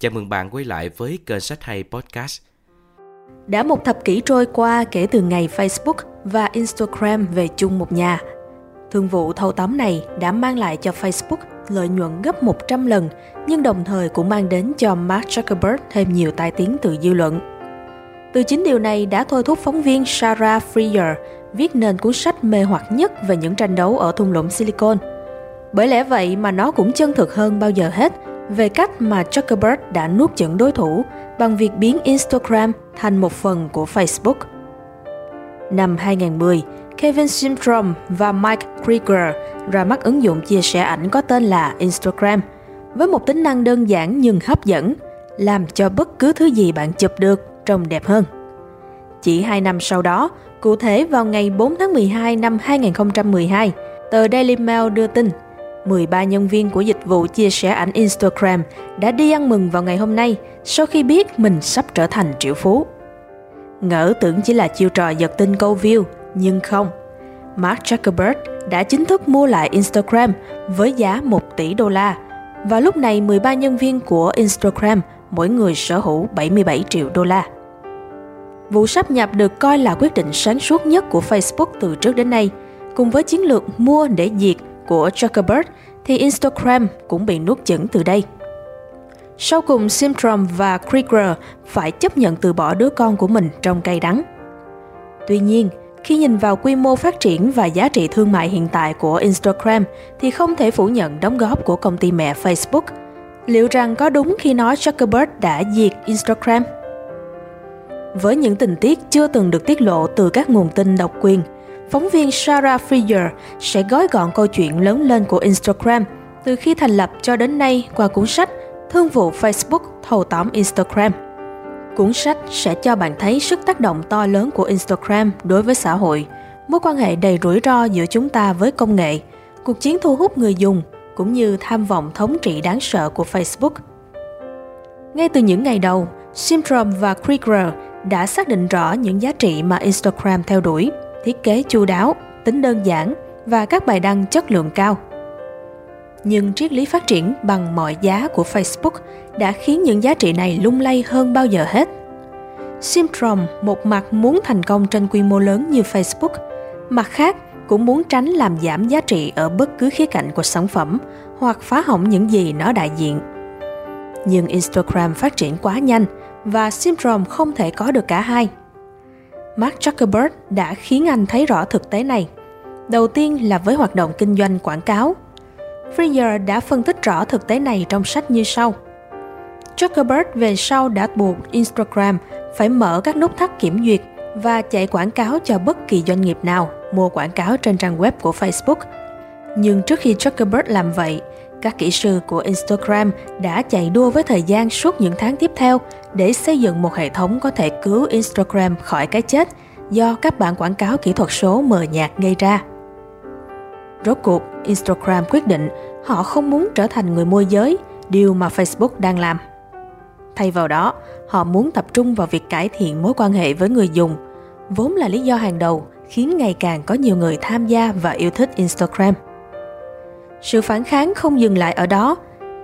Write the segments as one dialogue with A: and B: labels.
A: Chào mừng bạn quay lại với kênh Sách Hay Podcast.
B: Đã một thập kỷ trôi qua kể từ ngày Facebook và Instagram về chung một nhà. Thương vụ thâu tóm này đã mang lại cho Facebook lợi nhuận gấp 100 lần, nhưng đồng thời cũng mang đến cho Mark Zuckerberg thêm nhiều tai tiếng từ dư luận. Từ chính điều này đã thôi thúc phóng viên Sarah Freer viết nên cuốn sách mê hoặc nhất về những tranh đấu ở thung lũng Silicon. Bởi lẽ vậy mà nó cũng chân thực hơn bao giờ hết về cách mà Zuckerberg đã nuốt chửng đối thủ bằng việc biến Instagram thành một phần của Facebook. Năm 2010, Kevin Systrom và Mike Krieger ra mắt ứng dụng chia sẻ ảnh có tên là Instagram với một tính năng đơn giản nhưng hấp dẫn, làm cho bất cứ thứ gì bạn chụp được trông đẹp hơn. Chỉ 2 năm sau đó, cụ thể vào ngày 4 tháng 12 năm 2012, tờ Daily Mail đưa tin 13 nhân viên của dịch vụ chia sẻ ảnh Instagram đã đi ăn mừng vào ngày hôm nay sau khi biết mình sắp trở thành triệu phú. Ngỡ tưởng chỉ là chiêu trò giật tin câu view, nhưng không. Mark Zuckerberg đã chính thức mua lại Instagram với giá 1 tỷ đô la và lúc này 13 nhân viên của Instagram mỗi người sở hữu 77 triệu đô la. Vụ sắp nhập được coi là quyết định sáng suốt nhất của Facebook từ trước đến nay, cùng với chiến lược mua để diệt của Zuckerberg thì Instagram cũng bị nuốt chửng từ đây. Sau cùng, Simtrom và Krieger phải chấp nhận từ bỏ đứa con của mình trong cay đắng. Tuy nhiên, khi nhìn vào quy mô phát triển và giá trị thương mại hiện tại của Instagram thì không thể phủ nhận đóng góp của công ty mẹ Facebook. Liệu rằng có đúng khi nói Zuckerberg đã diệt Instagram? Với những tình tiết chưa từng được tiết lộ từ các nguồn tin độc quyền, phóng viên Sarah Freer sẽ gói gọn câu chuyện lớn lên của Instagram từ khi thành lập cho đến nay qua cuốn sách Thương vụ Facebook thâu tóm Instagram. Cuốn sách sẽ cho bạn thấy sức tác động to lớn của Instagram đối với xã hội, mối quan hệ đầy rủi ro giữa chúng ta với công nghệ, cuộc chiến thu hút người dùng cũng như tham vọng thống trị đáng sợ của Facebook. Ngay từ những ngày đầu, Simtrom và Krieger đã xác định rõ những giá trị mà Instagram theo đuổi – thiết kế chu đáo, tính đơn giản và các bài đăng chất lượng cao. Nhưng triết lý phát triển bằng mọi giá của Facebook đã khiến những giá trị này lung lay hơn bao giờ hết. Simtrom một mặt muốn thành công trên quy mô lớn như Facebook, mặt khác cũng muốn tránh làm giảm giá trị ở bất cứ khía cạnh của sản phẩm hoặc phá hỏng những gì nó đại diện. Nhưng Instagram phát triển quá nhanh và Simtrom không thể có được cả hai. Mark Zuckerberg đã khiến anh thấy rõ thực tế này. Đầu tiên là với hoạt động kinh doanh quảng cáo. Freer đã phân tích rõ thực tế này trong sách như sau. Zuckerberg về sau đã buộc Instagram phải mở các nút thắt kiểm duyệt và chạy quảng cáo cho bất kỳ doanh nghiệp nào mua quảng cáo trên trang web của Facebook. Nhưng trước khi Zuckerberg làm vậy, các kỹ sư của Instagram đã chạy đua với thời gian suốt những tháng tiếp theo để xây dựng một hệ thống có thể cứu Instagram khỏi cái chết do các bản quảng cáo kỹ thuật số mờ nhạt gây ra. Rốt cuộc, Instagram quyết định họ không muốn trở thành người môi giới, điều mà Facebook đang làm. Thay vào đó, họ muốn tập trung vào việc cải thiện mối quan hệ với người dùng, vốn là lý do hàng đầu khiến ngày càng có nhiều người tham gia và yêu thích Instagram. Sự phản kháng không dừng lại ở đó.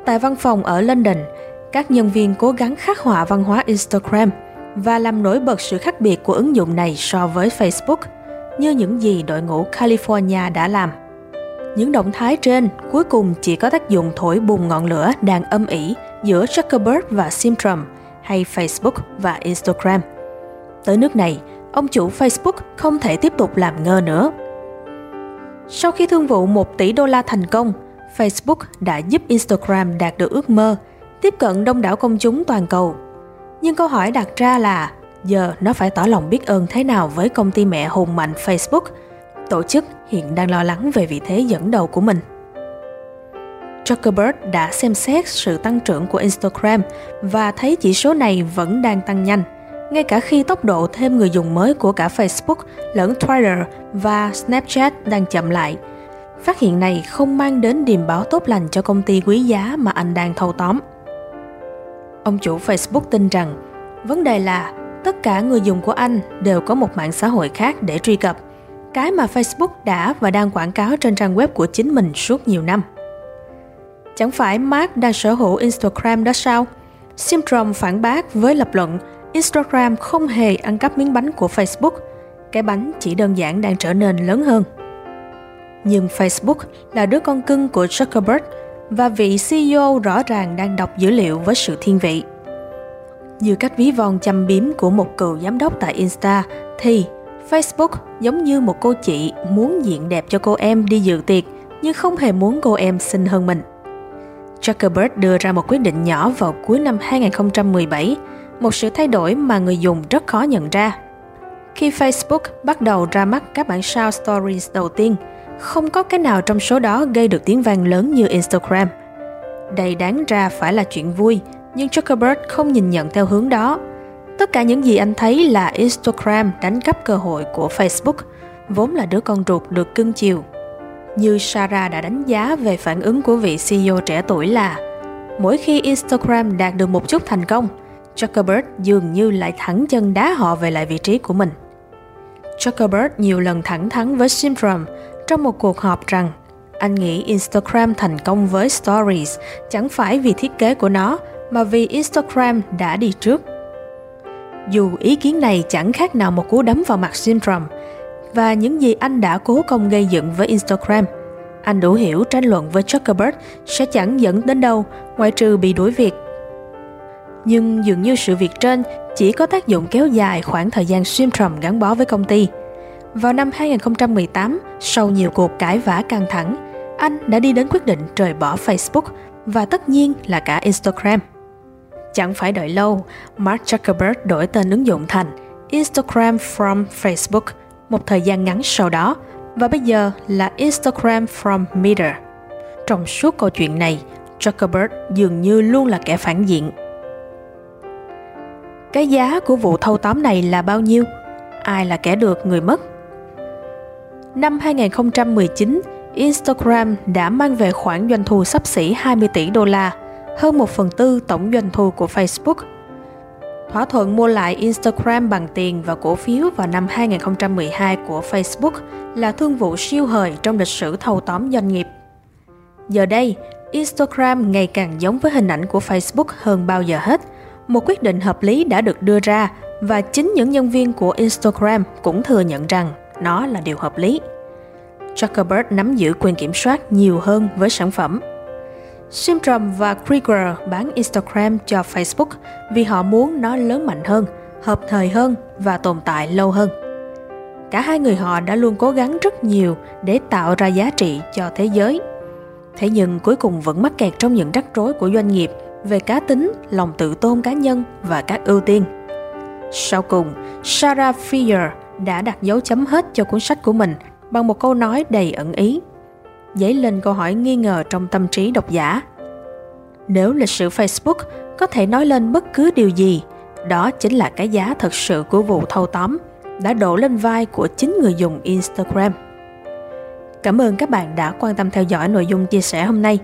B: Tại văn phòng ở London, các nhân viên cố gắng khắc họa văn hóa Instagram và làm nổi bật sự khác biệt của ứng dụng này so với Facebook, như những gì đội ngũ California đã làm. Những động thái trên cuối cùng chỉ có tác dụng thổi bùng ngọn lửa đang âm ỉ giữa Zuckerberg và Simtrum hay Facebook và Instagram. Tới nước này, ông chủ Facebook không thể tiếp tục làm ngơ nữa. Sau khi thương vụ 1 tỷ đô la thành công, Facebook đã giúp Instagram đạt được ước mơ, tiếp cận đông đảo công chúng toàn cầu. Nhưng câu hỏi đặt ra là giờ nó phải tỏ lòng biết ơn thế nào với công ty mẹ hùng mạnh Facebook, tổ chức hiện đang lo lắng về vị thế dẫn đầu của mình. Zuckerberg đã xem xét sự tăng trưởng của Instagram và thấy chỉ số này vẫn đang tăng nhanh – ngay cả khi tốc độ thêm người dùng mới của cả Facebook lẫn Twitter và Snapchat đang chậm lại. Phát hiện này không mang đến điềm báo tốt lành cho công ty quý giá mà anh đang thâu tóm. Ông chủ Facebook tin rằng vấn đề là tất cả người dùng của anh đều có một mạng xã hội khác để truy cập, cái mà Facebook đã và đang quảng cáo trên trang web của chính mình suốt nhiều năm. Chẳng phải Mark đang sở hữu Instagram đó sao? Syndrome phản bác với lập luận Instagram không hề ăn cắp miếng bánh của Facebook, cái bánh chỉ đơn giản đang trở nên lớn hơn. Nhưng Facebook là đứa con cưng của Zuckerberg và vị CEO rõ ràng đang đọc dữ liệu với sự thiên vị. Như cách ví von chăm biếm của một cựu giám đốc tại Insta thì Facebook giống như một cô chị muốn diện đẹp cho cô em đi dự tiệc nhưng không hề muốn cô em xinh hơn mình. Zuckerberg đưa ra một quyết định nhỏ vào cuối năm 2017, một sự thay đổi mà người dùng rất khó nhận ra. Khi Facebook bắt đầu ra mắt các bản sao Stories đầu tiên, không có cái nào trong số đó gây được tiếng vang lớn như Instagram. Đây đáng ra phải là chuyện vui, nhưng Zuckerberg không nhìn nhận theo hướng đó. Tất cả những gì anh thấy là Instagram đánh cắp cơ hội của Facebook, vốn là đứa con ruột được cưng chiều. Như Sarah đã đánh giá về phản ứng của vị CEO trẻ tuổi là mỗi khi Instagram đạt được một chút thành công, Zuckerberg dường như lại thẳng chân đá họ về lại vị trí của mình. Zuckerberg nhiều lần thẳng thắn với Simrom trong một cuộc họp rằng anh nghĩ Instagram thành công với Stories chẳng phải vì thiết kế của nó mà vì Instagram đã đi trước. Dù ý kiến này chẳng khác nào một cú đấm vào mặt Syndrome và những gì anh đã cố công gây dựng với Instagram, anh đủ hiểu tranh luận với Zuckerberg sẽ chẳng dẫn đến đâu ngoại trừ bị đuổi việc. Nhưng dường như sự việc trên chỉ có tác dụng kéo dài khoảng thời gian Syndrome gắn bó với công ty. Vào năm 2018, sau nhiều cuộc cãi vã căng thẳng, anh đã đi đến quyết định rời bỏ Facebook và tất nhiên là cả Instagram. Chẳng phải đợi lâu, Mark Zuckerberg đổi tên ứng dụng thành Instagram from Facebook một thời gian ngắn sau đó và bây giờ là Instagram from Meta. Trong suốt câu chuyện này, Zuckerberg dường như luôn là kẻ phản diện. Cái giá của vụ thâu tóm này là bao nhiêu? Ai là kẻ được người mất? Năm 2019, Instagram đã mang về khoản doanh thu sắp xỉ 20 tỷ đô la, hơn 1 phần tư tổng doanh thu của Facebook. Thỏa thuận mua lại Instagram bằng tiền và cổ phiếu vào năm 2012 của Facebook là thương vụ siêu hời trong lịch sử thâu tóm doanh nghiệp. Giờ đây, Instagram ngày càng giống với hình ảnh của Facebook hơn bao giờ hết. Một quyết định hợp lý đã được đưa ra và chính những nhân viên của Instagram cũng thừa nhận rằng nó là điều hợp lý. Zuckerberg nắm giữ quyền kiểm soát nhiều hơn với sản phẩm. Simtrom và Krieger bán Instagram cho Facebook vì họ muốn nó lớn mạnh hơn, hợp thời hơn và tồn tại lâu hơn. Cả hai người họ đã luôn cố gắng rất nhiều để tạo ra giá trị cho thế giới. Thế nhưng cuối cùng vẫn mắc kẹt trong những rắc rối của doanh nghiệp về cá tính, lòng tự tôn cá nhân và các ưu tiên. Sau cùng, Sarah Fier đã đặt dấu chấm hết cho cuốn sách của mình bằng một câu nói đầy ẩn ý, dấy lên câu hỏi nghi ngờ trong tâm trí độc giả. Nếu lịch sử Facebook có thể nói lên bất cứ điều gì, đó chính là cái giá thật sự của vụ thâu tóm đã đổ lên vai của chính người dùng Instagram. Cảm ơn các bạn đã quan tâm theo dõi nội dung chia sẻ hôm nay.